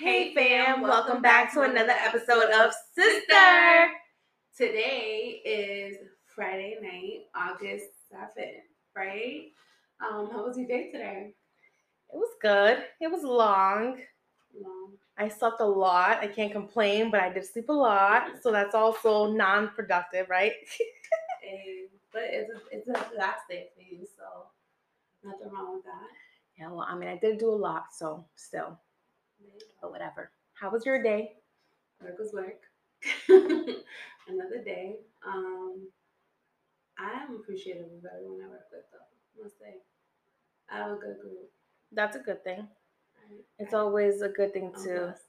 Hey fam, welcome back to another episode of Sister. Today is Friday night, August 7th, right? Um, how was your day today? It was good. It was long. Long. I slept a lot. I can't complain, but I did sleep a lot, so that's also non-productive, right? But it's a, it's a last day for you, so nothing wrong with that. yeah, well, I mean, I did do a lot, so still, but whatever. How was your day? Work was work. Another day. Um, I am appreciative of everyone I work with, though. I must say, I have a good group. That's a good thing. It's always a good thing I'm to blessed.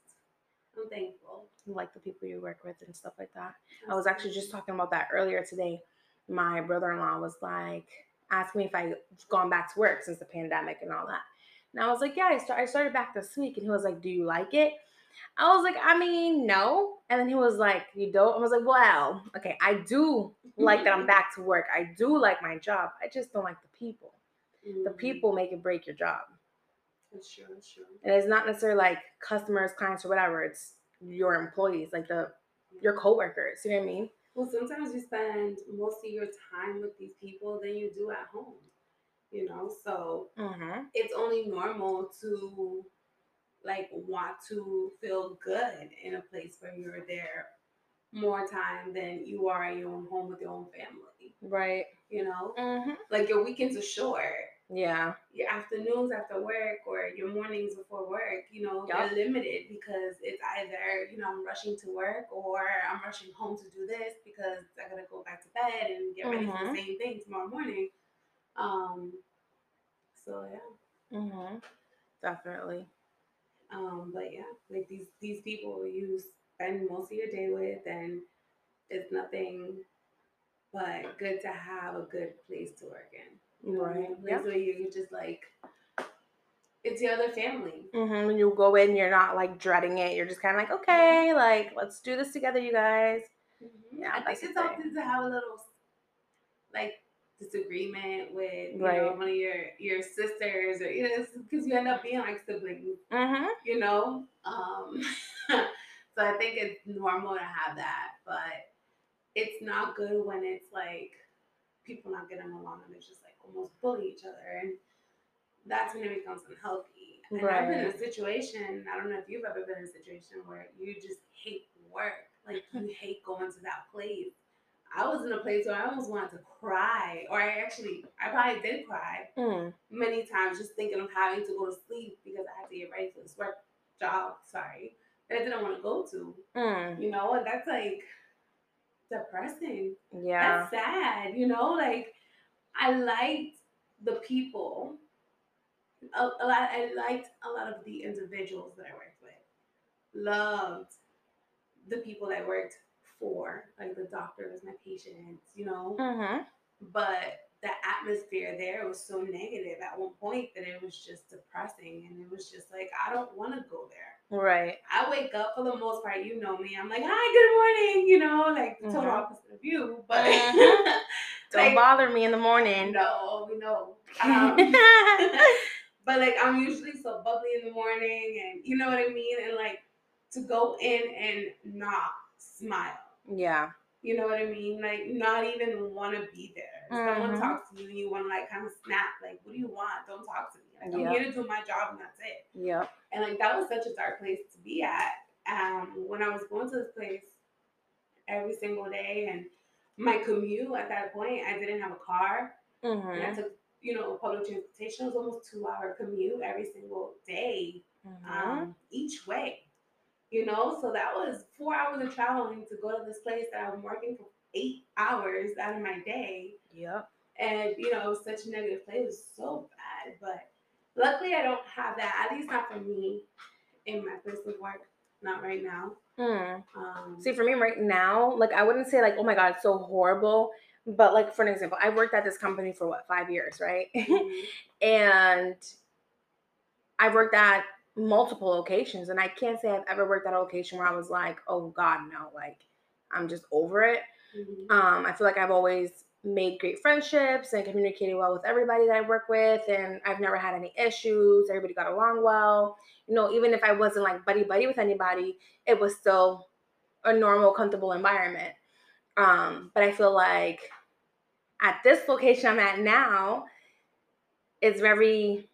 I'm thankful. like the people you work with and stuff like that. I was actually just talking about that earlier today. My brother-in-law was like asking me if I gone back to work since the pandemic and all that. And I was like, yeah, I, start, I started back this week. And he was like, do you like it? I was like, I mean, no. And then he was like, you don't? I was like, well, okay, I do like that I'm back to work. I do like my job. I just don't like the people. The Mhm. people make and break your job. That's true. That's true. And it's not necessarily like customers, clients, or whatever. It's your employees, like the your coworkers. You know what I mean? Well, sometimes you spend most of your time with these people than you do at home. You know, so Mm-hmm. it's only normal to like want to feel good in a place where you're there more time than you are in your own home with your own family. Right. You know, Mm-hmm. like your weekends are short. Yeah. Your afternoons after work or your mornings before work, you know, Yup. they're limited because it's either, you know, I'm rushing to work or I'm rushing home to do this because I gotta go back to bed and get ready for Mhm. the same thing tomorrow morning. Um so yeah. Mm-hmm. Definitely. Um, but yeah, like these these people you spend most of your day with, and it's nothing but good to have a good place to work in. You know, Right, a place yeah. where you just like it's your other family. Mm-hmm. When you go in, you're not like dreading it. You're just kind of like, okay, like let's do this together, you guys. Yeah, I think it's often to have a little like disagreement with you Right. know one of your your sisters or you know because you end up being like siblings Mm-hmm. you know. Um, so I think it's normal to have that, but it's not good when it's like people not getting along and it's just like almost bully each other, and that's when it becomes unhealthy. And I've been in a situation. I don't know if you've ever been in a situation where you just hate work, like you hate going to that place. I was in a place where I almost wanted to cry, or I actually, I probably did cry Mm. many times just thinking of having to go to sleep because I had to get ready for this work job, sorry, that I didn't want to go to. Mm. You know, and that's like depressing. Yeah. That's sad, you know, like I liked the people. A, a lot I liked a lot of the individuals that I worked with. Loved the people I worked for, like the doctor was my patient, you know Mm-hmm. but the atmosphere there was so negative at one point that it was just depressing and it was just like i don't want to go there Right. i wake up for the most part you know me i'm like hi good morning you know like the total Mhm. opposite of you but Mhm. Don't like, bother me in the morning. no we know um, but like i'm usually so bubbly in the morning and you know what i mean and like to go in and not smile yeah. You know what I mean? Like not even want to be there. Someone Mhm. talks to you and you want to like kind of snap. Like, what do you want? Don't talk to me. Like, Yeah. I'm here to do my job and that's it. Yep. And like that was such a dark place to be at. Um, when I was going to this place every single day, and my commute at that point, I didn't have a car. And I Mm-hmm. took, you know, public transportation. It was almost two hour commute every single day Mm-hmm. um, each way. You know, so that was four hours of traveling to go to this place that I'm working for eight hours out of my day. Yep. And, you know, such a negative place. It was so bad. But luckily, I don't have that, at least not for me in my place of work. Not right now. Mm. Um, See, for me right now, like I wouldn't say like, oh my god, it's so horrible. But like for an example, I worked at this company for what five years, right? mhm, and I worked at multiple locations, and I can't say I've ever worked at a location where I was like, oh god, no, like I'm just over it. mhm. Um, I feel like I've always made great friendships and communicated well with everybody that I work with, and I've never had any issues. Everybody got along well. You know, even if I wasn't like buddy buddy with anybody, it was still a normal, comfortable environment. Um, but I feel like at this location I'm at now, it's very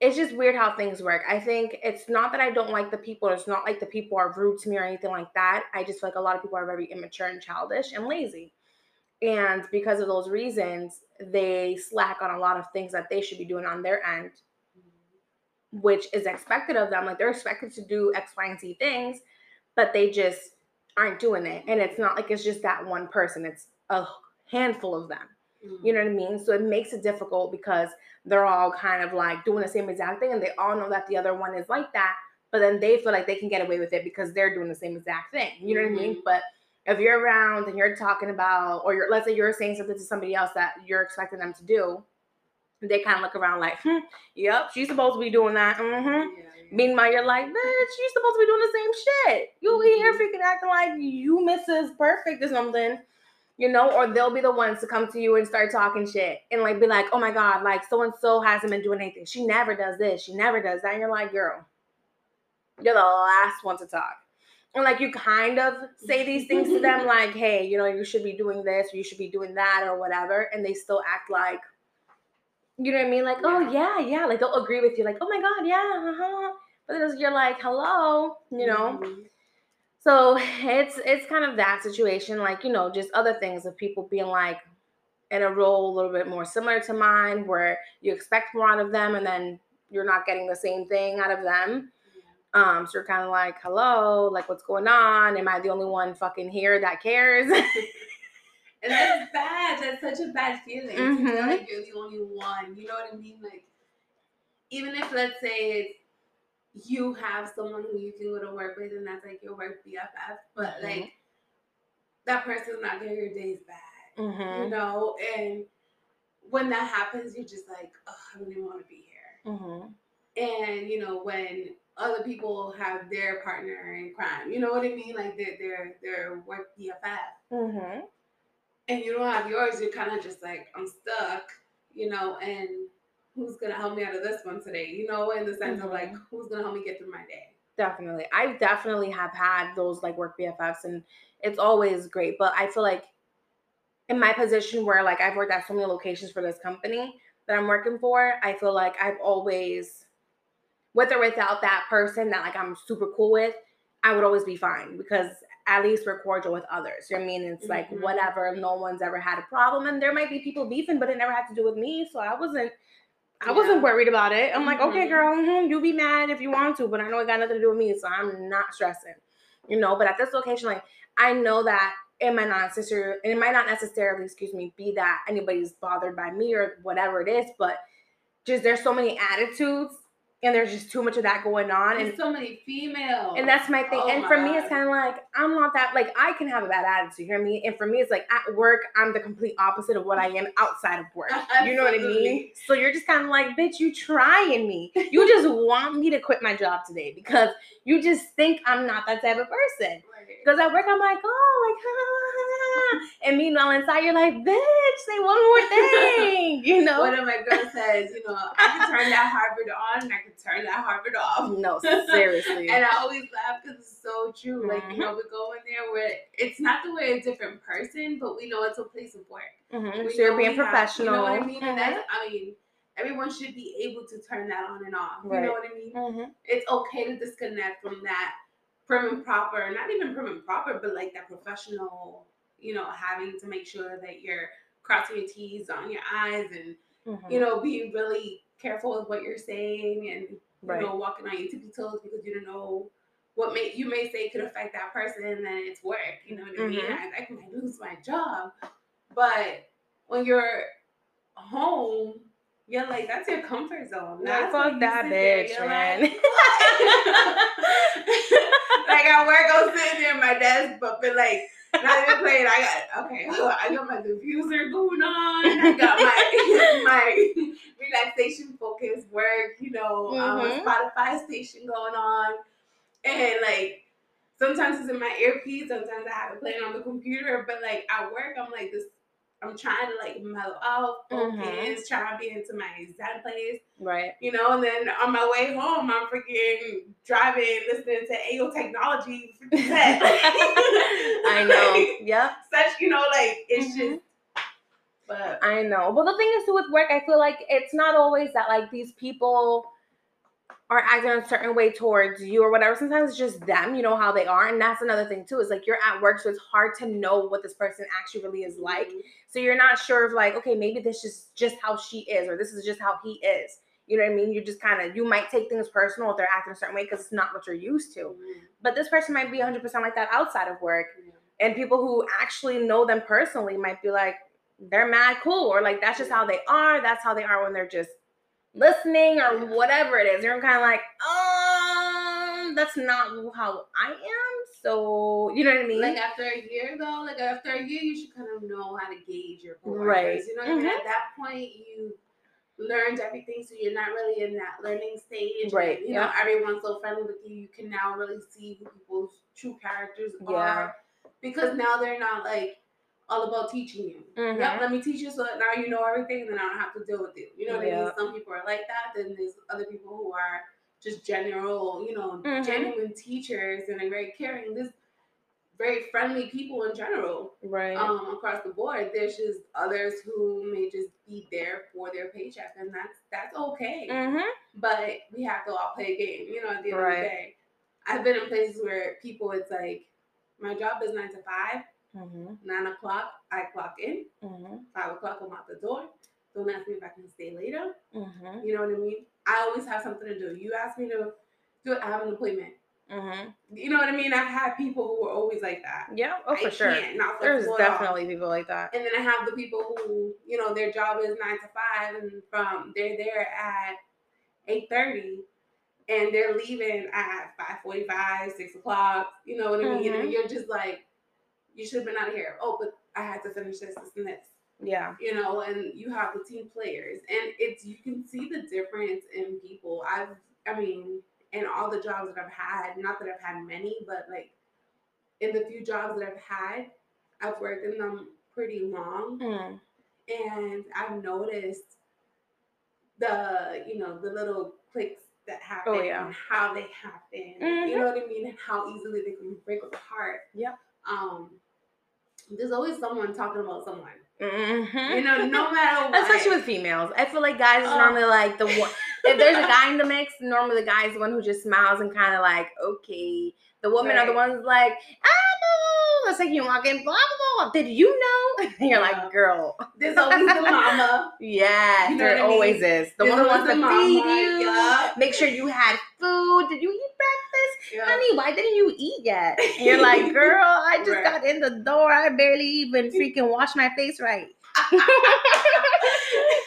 it's just weird how things work. I think it's not that I don't like the people, it's not like the people are rude to me or anything like that. I just feel like a lot of people are very immature and childish and lazy. And because of those reasons, they slack on a lot of things that they should be doing on their end, which is expected of them. Like they're expected to do X, Y, and Z things, but they just aren't doing it. And it's not like it's just that one person, it's a handful of them. Mm-hmm. You know what I mean? So it makes it difficult because they're all kind of like doing the same exact thing and they all know that the other one is like that, but then they feel like they can get away with it because they're doing the same exact thing. You know mm-hmm. what I mean? Mm-hmm. But if you're around and you're talking about, or you're, let's say you're saying something to somebody else that you're expecting them to do, they kind of look around like, hmm, yep, she's supposed to be doing that. Mm-hmm. Yeah, yeah. Meanwhile, you're like, bitch, you're supposed to be doing the same shit. You'll mm-hmm. be here freaking acting like you Mrs. Perfect or something you know, or they'll be the ones to come to you and start talking shit and like be like, oh my God, like so and so hasn't been doing anything. She never does this. She never does that. And you're like, girl, you're the last one to talk. And like you kind of say these things to them, like, hey, you know, you should be doing this, or you should be doing that, or whatever. And they still act like, you know what I mean? Like, oh yeah, yeah. Like they'll agree with you, like, oh my God, yeah, uh-huh. But you're like, hello, you know. Mm-hmm so it's it's kind of that situation, like you know, just other things of people being like in a role a little bit more similar to mine, where you expect more out of them, and then you're not getting the same thing out of them. Um, so you're kind of like, hello, like what's going on? Am I the only one fucking here that cares? and that's bad. That's such a bad feeling. Mm-hmm. To feel like you're the only one. You know what I mean? Like, even if let's say it's you have someone who you can go to work with and that's like your work BFF, but mm-hmm. like that person's not there, your day's back, Mm-hmm. You know, and when that happens, you're just like, oh, I don't even want to be here. Mm-hmm. And you know, when other people have their partner in crime, you know what I mean? Like their their their work BFF. Mm-hmm. And you don't have yours, you're kind of just like, I'm stuck, you know, and who's gonna help me out of this one today? You know, in the sense mm-hmm. of like, mm-hmm. who's gonna help me get through my day? Definitely. I definitely have had those like work BFFs and it's always great. But I feel like in my position where like I've worked at so many locations for this company that I'm working for, I feel like I've always, with or without that person that like I'm super cool with, I would always be fine because at least we're cordial with others. You know what I mean? It's like mm-hmm. whatever, no one's ever had a problem. And there might be people beefing, but it never had to do with me. So I wasn't I wasn't worried about it. I'm mm-hmm. like, okay, girl, mm-hmm, you be mad if you want to, but I know it got nothing to do with me, so I'm not stressing. You know, but at this location, like I know that it might not necessarily, it might not necessarily, excuse me, be that anybody's bothered by me or whatever it is, but just there's so many attitudes and there's just too much of that going on and so many females. and that's my thing. Oh and my for God. me it's kind of like i'm not that like i can have a bad attitude you hear me? And for me it's like at work i'm the complete opposite of what i am outside of work. You know what i mean? So you're just kind of like bitch you trying me. You just want me to quit my job today because you just think i'm not that type of person because at work i'm like oh like and meanwhile inside you're like, bitch, say one more thing. You know? One of my girls says, you know, I can turn that Harvard on and I can turn that Harvard off. No, seriously. and I always laugh because it's so true. Like, you know, mm-hmm. we go in there where it's not the way a different person, but we know it's a place of work. Mm-hmm. So you're being professional. Have, you know what I mean? Mm-hmm. And that's, I mean, everyone should be able to turn that on and off. Right. You know what I mean? Mm-hmm. It's okay to disconnect from that prim and proper, not even prim and proper, but like that professional you know, having to make sure that you're crossing your T's on your I's and, mm-hmm. you know, being really careful with what you're saying and, right. you know, walking on your tippy toes because you don't know what may you may say could affect that person and then it's work. You know what I mean? Mm-hmm. I, I might lose my job. But when you're home, you're like, that's your comfort zone. That's fuck that bitch, man. Like, like I work, I'll sit there at my desk, but be like, not even playing. I got okay. I got my diffuser going on. I got my my relaxation focus work. You know, um, mm-hmm. um, Spotify station going on, and like sometimes it's in my earpiece. Sometimes I have it playing on the computer. But like at work, I'm like this. I'm trying to like mellow out, focus, Mhm. trying to be into my Zen place, Right. you know. And then on my way home, I'm freaking driving, listening to AO Technology. 50 I know. Yep. Such, you know, like it's Mhm. just. But I know. But the thing is, too, with work, I feel like it's not always that like these people are acting a certain way towards you or whatever. Sometimes it's just them, you know how they are, and that's another thing too. Is like you're at work, so it's hard to know what this person actually really is like. So you're not sure of like, okay, maybe this is just how she is, or this is just how he is. You know what I mean? You just kind of you might take things personal if they're acting a certain way because it's not what you're used to. Mhm. But this person might be 100% like that outside of work. And people who actually know them personally might be like, they're mad cool, or like that's just how they are. That's how they are when they're just listening or whatever it is. You're kind of like, um, that's not how I am. So you know what I mean? Like after a year though, like after a year, you should kind of know how to gauge your coworkers. Right. You know, what I mean? Mhm. at that point, you learned everything, so you're not really in that learning stage. Right, And, you know, everyone's so friendly with you. You can now really see who people's true characters Yeah. are because now they're not like all about teaching you. Mhm. Yep, let me teach you so that now you know everything, and then I don't have to deal with you. You know what I mean? Some people are like that. Then there's other people who are just general, you know, Mhm. genuine teachers and are very caring. This very friendly people in general right. um, across the board. There's just others who may just be there for their paycheck, and that's that's okay. mm-hmm. But we have to all play a game, you know. At the end Right. of the day, I've been in places where people, it's like my job is nine to five. Mm-hmm. Nine o'clock, I clock in. Mm-hmm. Five o'clock, I'm out the door. Don't ask me if I can stay later. Mm-hmm. You know what I mean? I always have something to do. You ask me to do it, I have an appointment. Mm-hmm. You know what I mean? I've had people who are always like that. Yeah. Oh, for I sure. There's definitely people like that. And then I have the people who, you know, their job is nine to five, and from they're there at eight thirty, and they're leaving at five forty five, six o'clock. You know what I mean? And Mhm. you're just like, you should have been out of here. Oh, but I had to finish this, this, and this. Yeah. You know, and you have the team players, and it's you can see the difference in people. I've, I mean, in all the jobs that I've had, not that I've had many, but like in the few jobs that I've had, I've worked in them pretty long Mm. and I've noticed the you know the little clicks that happen Oh, yeah. and how they happen. Mhm. You know what I mean? And how easily they can break apart. Yep. Um, there's always someone talking about someone. Mm-hmm. You know, no matter what. Especially with females. I feel like guys is Oh. normally like the one. If there's a guy in the mix, normally the guy is the one who just smiles and kind of like, okay. The women are the ones like, ah, no. It's like you walk in, blah, blah, blah. Did you know? And you're Yeah. like, girl. There's always the mama. Yes, You know there I mean? always is. The There's one who wants to the mama, feed you. yeah. Make sure you had food. Did you eat breakfast? Yeah. Honey, why didn't you eat yet? And you're like, girl, I just Right. got in the door. I barely even freaking washed my face right.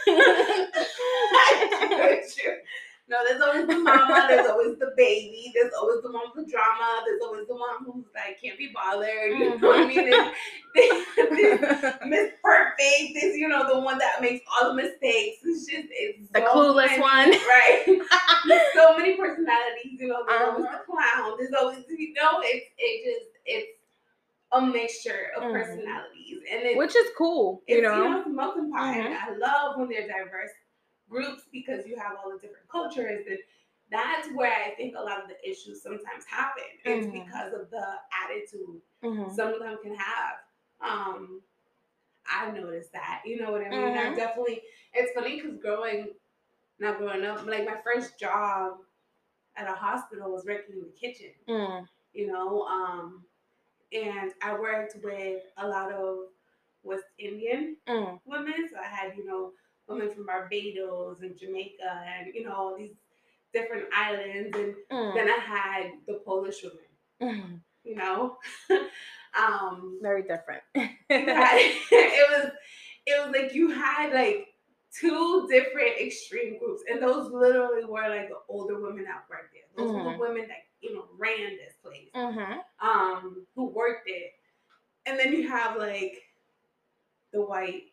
No, there's always the mama, there's always the baby, there's always the one with the drama, there's always the one who's like can't be bothered. You know what I mean? There's Miss Perfect, is you know the one that makes all the mistakes. It's just it's The so clueless many- one. right? There's so many personalities. You know, there's always Uh-huh. the clown. There's always you know it's it just it's a mixture of Mhm. personalities, and it's Which is cool, it's, you know. it's melting pot. Mhm. I love when they're diverse groups because you have all the different cultures and that's where I think a lot of the issues sometimes happen. It's Mhm. because of the attitude Mhm. some of them can have. Um, I've noticed that. You know what I mean? I Mhm. definitely. It's funny because growing, not growing up, like my first job at a hospital was working in the kitchen. Mm. You know, um, and I worked with a lot of West Indian Mm. women. So I had, you know, women from Barbados and Jamaica and, you know, all these different islands. And Mm. then I had the Polish women, Mm. you know. um, Very different. had- it was it was like you had like two different extreme groups. And those literally were like the older women that worked there. Those were the Mhm. women that, you know, ran this place. mm-hmm. Um, who worked it. And then you have like the white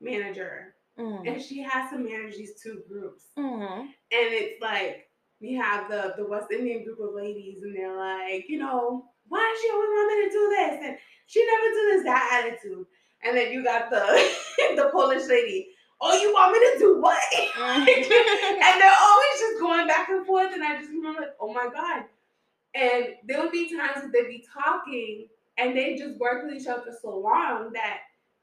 manager Mm. and she has to manage these two groups. Mm-hmm. And it's like you have the the West Indian group of ladies, and they're like, you know, why does she always want me to do this? And she never do this. That attitude. and then you got the the Polish lady. Oh, you want me to do what? and they're always just going back and forth, and I just remember, like, oh my god. And there would be times that they'd be talking, and they just worked with each other for so long that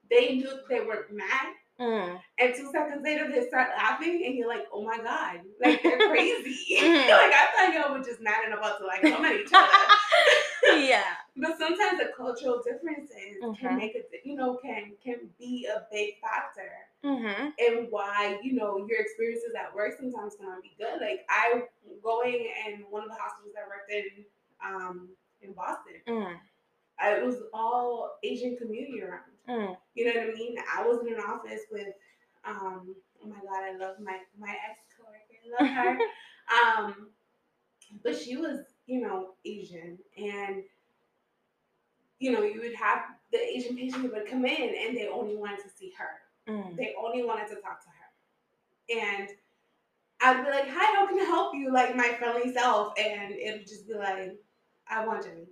they knew they were mad. Mm. And two seconds later, they start laughing, and you're like, "Oh my god, like they're crazy!" Mhm. like I thought y'all were just mad and about to like come at each other. yeah. But sometimes the cultural differences Mhm. can make it, you know, can can be a big factor Mm-hmm. in why you know your experiences at work sometimes cannot be good. Like I going in one of the hospitals I worked in um, in Boston, Mm. I, it was all Asian community around. Mm. You know what I mean? I was in an office with, um, oh my god, I love my my ex coworker, I love her. um, but she was, you know, Asian, and you know, you would have the Asian patient would come in, and they only wanted to see her. Mm. They only wanted to talk to her, and I'd be like, "Hi, how can I help you?" Like my friendly self, and it'd just be like, "I want Jenny,"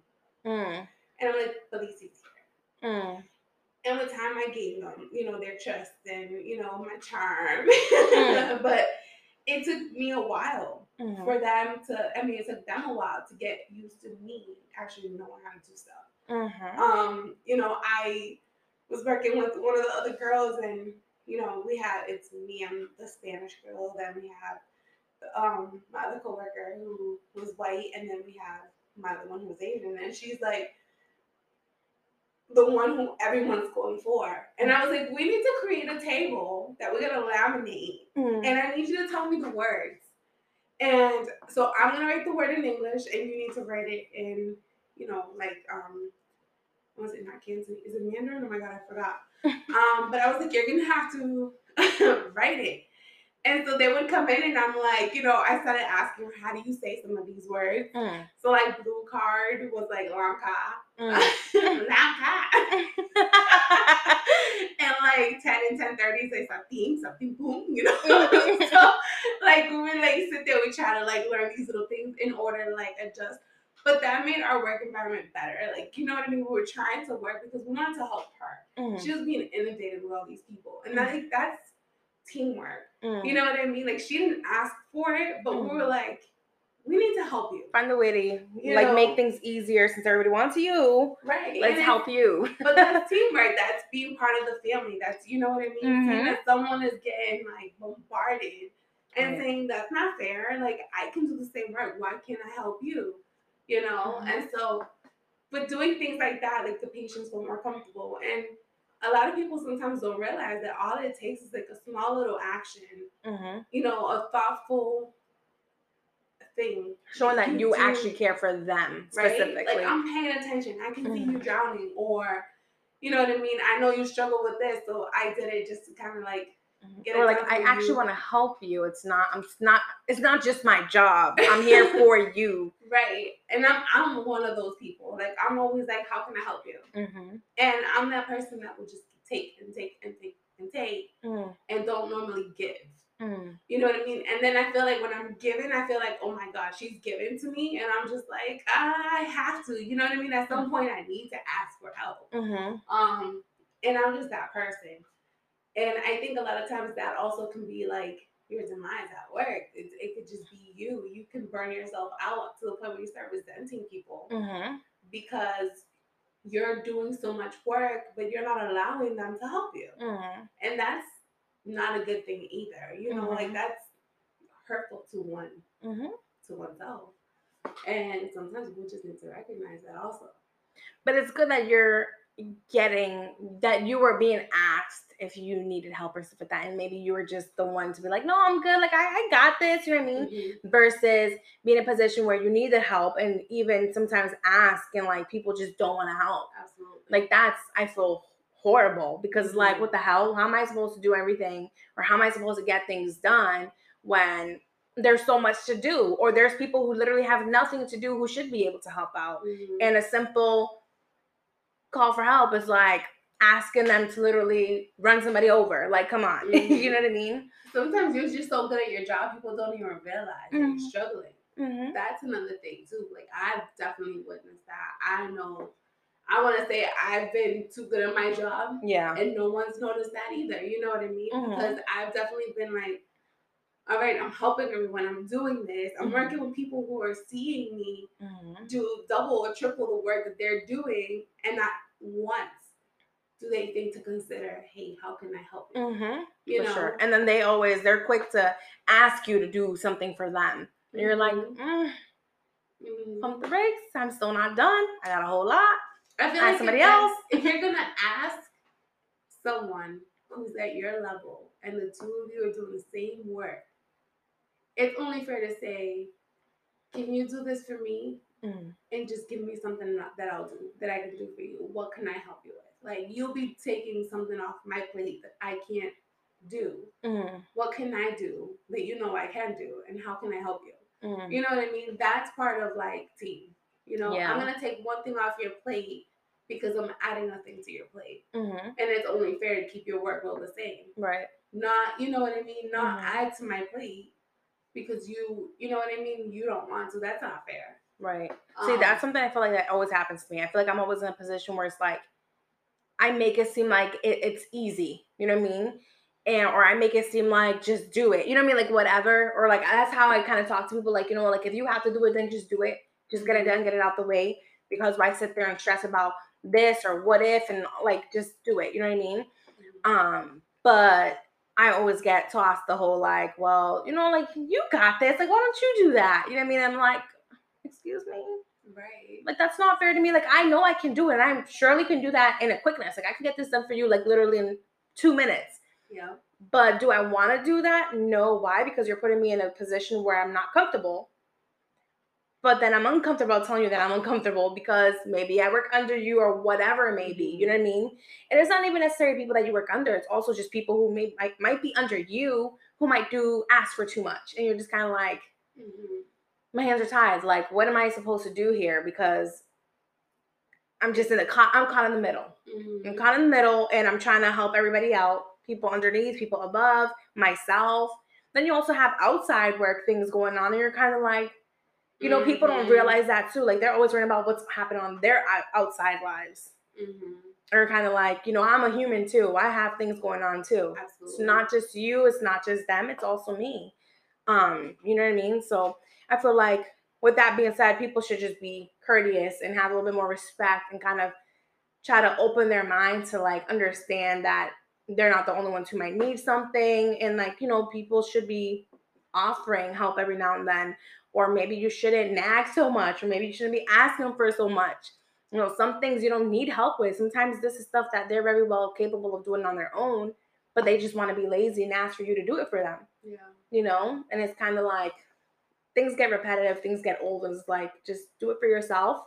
Mm. and I'm like, "Felicity's here." Mm. And with time, I gave them, you know, their trust and, you know, my charm. Mm. but it took me a while Mm. for them to, I mean, it took them a while to get used to me actually knowing how to do stuff. Mhm. Um, you know, I was working with one of the other girls and, you know, we had, it's me, I'm the Spanish girl, then we have um, my other coworker who was white, and then we have my other one who was Asian, and she's like, the one who everyone's going for. And I was like, we need to create a table that we're gonna laminate, Mm. and I need you to tell me the words. And so I'm gonna write the word in English, and you need to write it in, you know, like um, what was it not Cantonese? Is it Mandarin? Oh my god, I forgot. um, but I was like, you're gonna have to write it. And so they would come in, and I'm like, you know, I started asking how do you say some of these words? Mm. So like blue card was like Lanka. Mm. And like 10 and 10 30 say something, something boom, you know. so like we would like sit there, we try to like learn these little things in order to like adjust. But that made our work environment better. Like, you know what I mean? We were trying to work because we wanted to help her. Mm. She was being inundated with all these people. And I think that's teamwork. Mm. You know what I mean? Like she didn't ask for it, but we Mhm. were like, we need to help you. Find the way to You like know- make things easier since everybody wants you. Right. Let's And help you. but that's teamwork. That's being part of the family. That's you know what I mean. Seeing Mhm. that someone is getting like bombarded and Right. saying that's not fair. Like I can do the same work. Why can't I help you? You know. Mhm. And so, but doing things like that, like the patients feel more comfortable. And a lot of people sometimes don't realize that all it takes is like a small little action. hmm You know, a thoughtful thing. Showing that you actually care for them right? specifically. Like I'm paying attention. I can see you Mhm. drowning, or you know what I mean. I know you struggle with this, so I did it just to kind of like Mhm. get or it like I actually want to help you. It's not. I'm not. It's not just my job. I'm here for you. right. And I'm I'm one of those people. Like I'm always like, how can I help you? Mm-hmm. And I'm that person that will just take and take and take and take Mm. and don't normally give. Mm. You know what I mean? And then I feel like when I'm given, I feel like, oh my God, she's given to me. And I'm just like, I have to. You know what I mean? At some point, I need to ask for help. Mm-hmm. Um, and I'm just that person. And I think a lot of times that also can be like your demise at work. It, it could just be you. You can burn yourself out to the point where you start resenting people Mm-hmm. because you're doing so much work, but you're not allowing them to help you. Mm-hmm. And that's not a good thing either. You know, like Mhm. that's hurtful to one Mm-hmm. to oneself. And sometimes people just need to recognize that also. But it's good that you're getting that you were being asked if you needed help or stuff like that, and maybe you were just the one to be like, "No, I'm good. Like I, I got this." You know what I mean? Mhm. versus being in a position where you need the help and even sometimes ask and like people just don't want to help. Absolutely. Like that's I feel horrible because like Mhm. what the hell? How am I supposed to do everything or how am I supposed to get things done when there's so much to do or there's people who literally have nothing to do who should be able to help out. Mhm. And a simple call for help is like asking them to literally run somebody over. Like come on. Mhm. you know what I mean? sometimes you're just so good at your job, people don't even realize that Mhm. you're struggling. Mhm. That's another thing too. Like I've definitely witnessed that. I know I want to say I've been too good at my job, Yeah. and no one's noticed that either. You know what I mean? Mhm. Because I've definitely been like, all right, I'm helping everyone. I'm doing this. I'm Mhm. working with people who are seeing me Mhm. do double or triple the work that they're doing, and not once do they think to consider, hey, how can I help you? Mhm. You for know, sure. And then they always they're quick to ask you to do something for them. And you're like, Mhm. mm, Mhm. pump the brakes. I'm still not done. I got a whole lot. I feel ask like somebody if else. if you're gonna ask someone who's at your level and the two of you are doing the same work, it's only fair to say, "Can you do this for me?" Mm. and just give me something that I'll do that I can do for you. What can I help you with? Like you'll be taking something off my plate that I can't do. Mm. What can I do that you know I can do, and how can I help you? Mm. You know what I mean? That's part of like team. You know, Yeah. I'm gonna take one thing off your plate because I'm adding a thing to your plate, Mhm. and it's only fair to keep your workload the same. Right. Not, you know what I mean? Not Mhm. add to my plate because you, you know what I mean? You don't want to. That's not fair. Right. See, Um, that's something I feel like that always happens to me. I feel like I'm always in a position where it's like I make it seem like it, it's easy. You know what I mean? And or I make it seem like just do it. You know what I mean? Like whatever. Or like that's how I kind of talk to people. Like you know, like if you have to do it, then just do it. Just get it done, get it out the way. Because why sit there and stress about this or what if and like just do it. You know what I mean? Um, but I always get tossed the whole like, well, you know, like you got this. Like, why don't you do that? You know what I mean? I'm like, excuse me. right. Like that's not fair to me. Like I know I can do it, and I surely can do that in a quickness. Like I can get this done for you, like literally in two minutes. Yeah. But do I want to do that? No. Why? Because you're putting me in a position where I'm not comfortable. But then I'm uncomfortable telling you that I'm uncomfortable because maybe I work under you or whatever it may be. You know what I mean? And it's not even necessarily people that you work under. It's also just people who may might, might be under you who might do ask for too much, and you're just kind of like, hmm my hands are tied. Like, what am I supposed to do here? Because I'm just in the. I'm caught in the middle. hmm I'm caught in the middle, and I'm trying to help everybody out. People underneath, people above, myself. Then you also have outside work things going on, and you're kind of like, you know, people don't Mhm. realize that too. Like they're always worrying about what's happening on their outside lives. hmm Or kind of like, you know, I'm a human too. I have things going on too. It's not just you, it's not just them, it's also me. Um, you know what I mean? So I feel like with that being said, people should just be courteous and have a little bit more respect and kind of try to open their mind to like understand that they're not the only ones who might need something and like, you know, people should be offering help every now and then. Or maybe you shouldn't nag so much, or maybe you shouldn't be asking for so much. You know, some things you don't need help with. Sometimes this is stuff that they're very well capable of doing on their own, but they just want to be lazy and ask for you to do it for them. Yeah. You know, and it's kind of like things get repetitive, things get old, and it's like just do it for yourself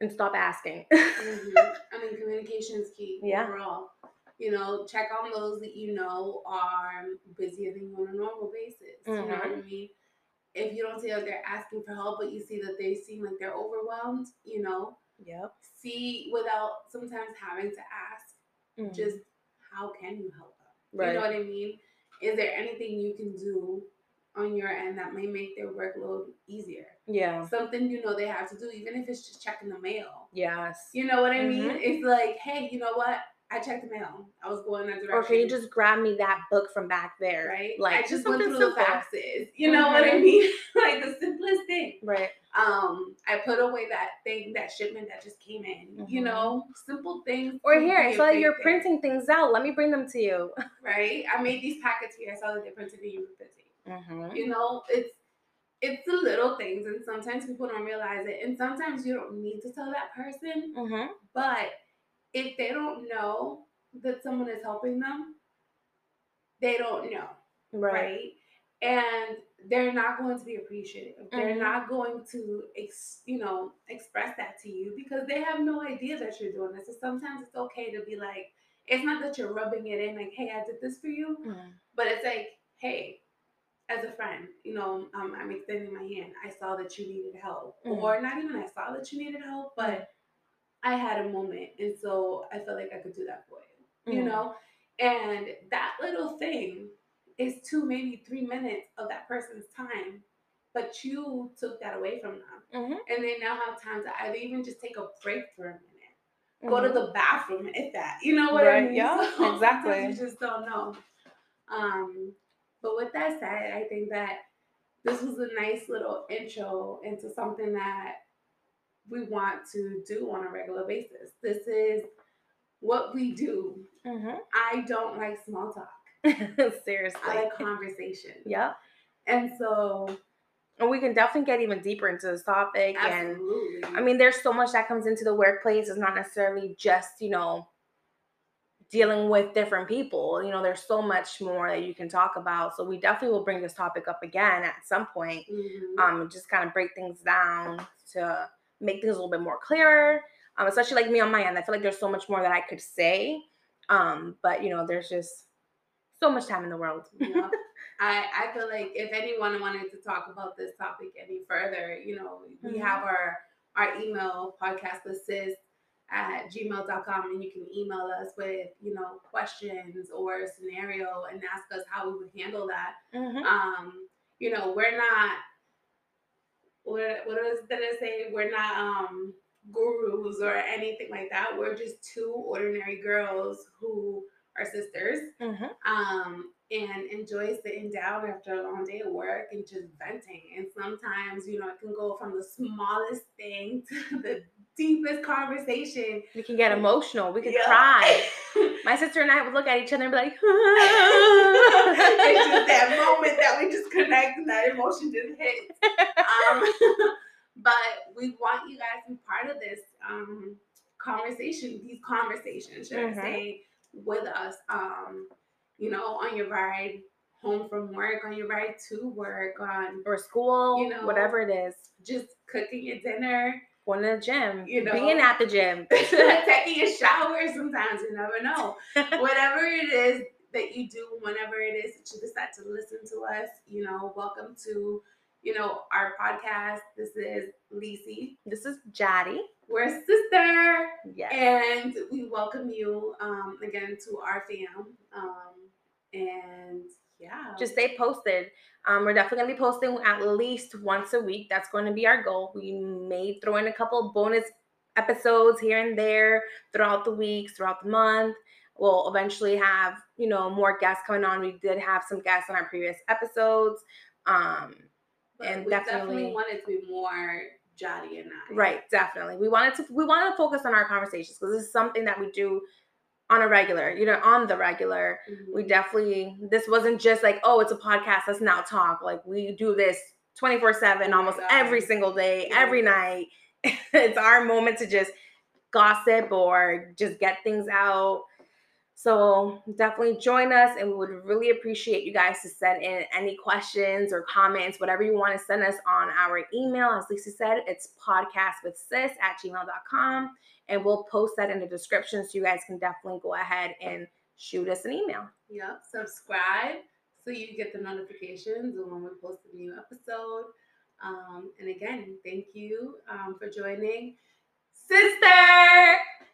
and stop asking. hmm I mean, communication is key Yeah. overall. You know, check on those that you know are busier than you on a normal basis. You know what Mm-hmm. I mean? If you don't see that they're asking for help, but you see that they seem like they're overwhelmed, you know, yep. see without sometimes having to ask, Mhm. just how can you help them? right. You know what I mean? Is there anything you can do on your end that may make their workload easier? yeah. Something you know they have to do, even if it's just checking the mail. Yes. You know what I mean? Mhm. It's like, hey, you know what? I checked the mail. I was going that direction. Or can you just grab me that book from back there? right? Like I just went through simple. the faxes. You know what I Mhm. mean? like the simplest thing. Right. Um, I put away that thing, that shipment that just came in. You Mhm. know, simple things. Or here, I saw you're printing things out. Let me bring them to you. Right? I made these packets here. I saw that they printed and you were busy. Mm-hmm. You know, it's it's the little things, and sometimes people don't realize it, and sometimes you don't need to tell that person. Mm-hmm. But if they don't know that someone is helping them, they don't know, Right. right? And they're not going to be appreciative. They're Mhm. not going to, ex, you know, express that to you because they have no idea that you're doing this. So sometimes it's okay to be like, it's not that you're rubbing it in, like, hey, I did this for you, Mm. but it's like, hey, as a friend, you know, um, I'm extending my hand. I saw that you needed help, Mhm. or not even I saw that you needed help, but I had a moment, and so I felt like I could do that for you. You Mhm. know, and that little thing is two, maybe three minutes of that person's time, but you took that away from them, Mhm. and they now have time to either even just take a break for a minute, go to Mhm. the bathroom, if that. You know what I mean? yeah, sometimes exactly. You just don't know. Um, but with that said, I think that this was a nice little intro into something that we want to do on a regular basis. This is what we do. Mhm. I don't like small talk. Seriously. I like conversation. Yeah. And so, And we can definitely get even deeper into this topic. And. I mean, there's so much that comes into the workplace. It's not necessarily just, you know, dealing with different people. You know, there's so much more that you can talk about. So we definitely will bring this topic up again at some point. Mhm. Um, just kind of break things down to make things a little bit more clearer. Um, especially like me on my end. I feel like there's so much more that I could say. Um, but you know, there's just so much time in the world. I, I feel like if anyone wanted to talk about this topic any further, you know, we Mhm. have our our email podcast assist at gmail.com and you can email us with, you know, questions or scenario and ask us how we would handle that. Mhm. Um, you know, we're not what what was that I say? We're not um gurus or anything like that. We're just two ordinary girls who are sisters Mhm. um, and enjoy sitting down after a long day of work and just venting. And sometimes, you know, it can go from the smallest thing to the deepest conversation. We can get emotional. We could Yeah. cry. My sister and I would look at each other and be like, it's just that moment that we just connect and that emotion just hits. Um, but we want you guys to be part of this um, conversation, these conversations, should Mhm. I say, with us. Um, you know, on your ride home from work, on your ride to work, on or school, You know, whatever it is. just cooking your dinner, Going to the gym, You know. being at the gym. taking a shower. Sometimes you never know. Whatever it is that you do, whenever it is that you decide to listen to us, you know, welcome to, you know, our podcast. This is Lisi. this is Jaddy. We're a sister, Yes. and we welcome you um, again to our fam. Um, and yeah, just stay posted. Um, we're definitely gonna be posting at least once a week. That's going to be our goal. We may throw in a couple bonus episodes here and there throughout the weeks, throughout the month. We'll eventually have, you know, more guests coming on. We did have some guests on our previous episodes. Um, but and we definitely, definitely- wanted to be more Jotty and I. right, definitely. We wanted to we want to focus on our conversations because this is something that we do on a regular, you know, on the regular. Mhm. we definitely this wasn't just like oh it's a podcast let's now talk like we do this 24 7 Oh almost God. every single day Yeah. every night it's our moment to just gossip or just get things out so definitely join us and we would really appreciate you guys to send in any questions or comments whatever you want to send us on our email as lisa said it's podcast with sis at gmail.com and we'll post that in the description so you guys can definitely go ahead and shoot us an email Yep. Subscribe so you get the notifications when we post a new episode. Um, and again, thank you um, for joining. Sister!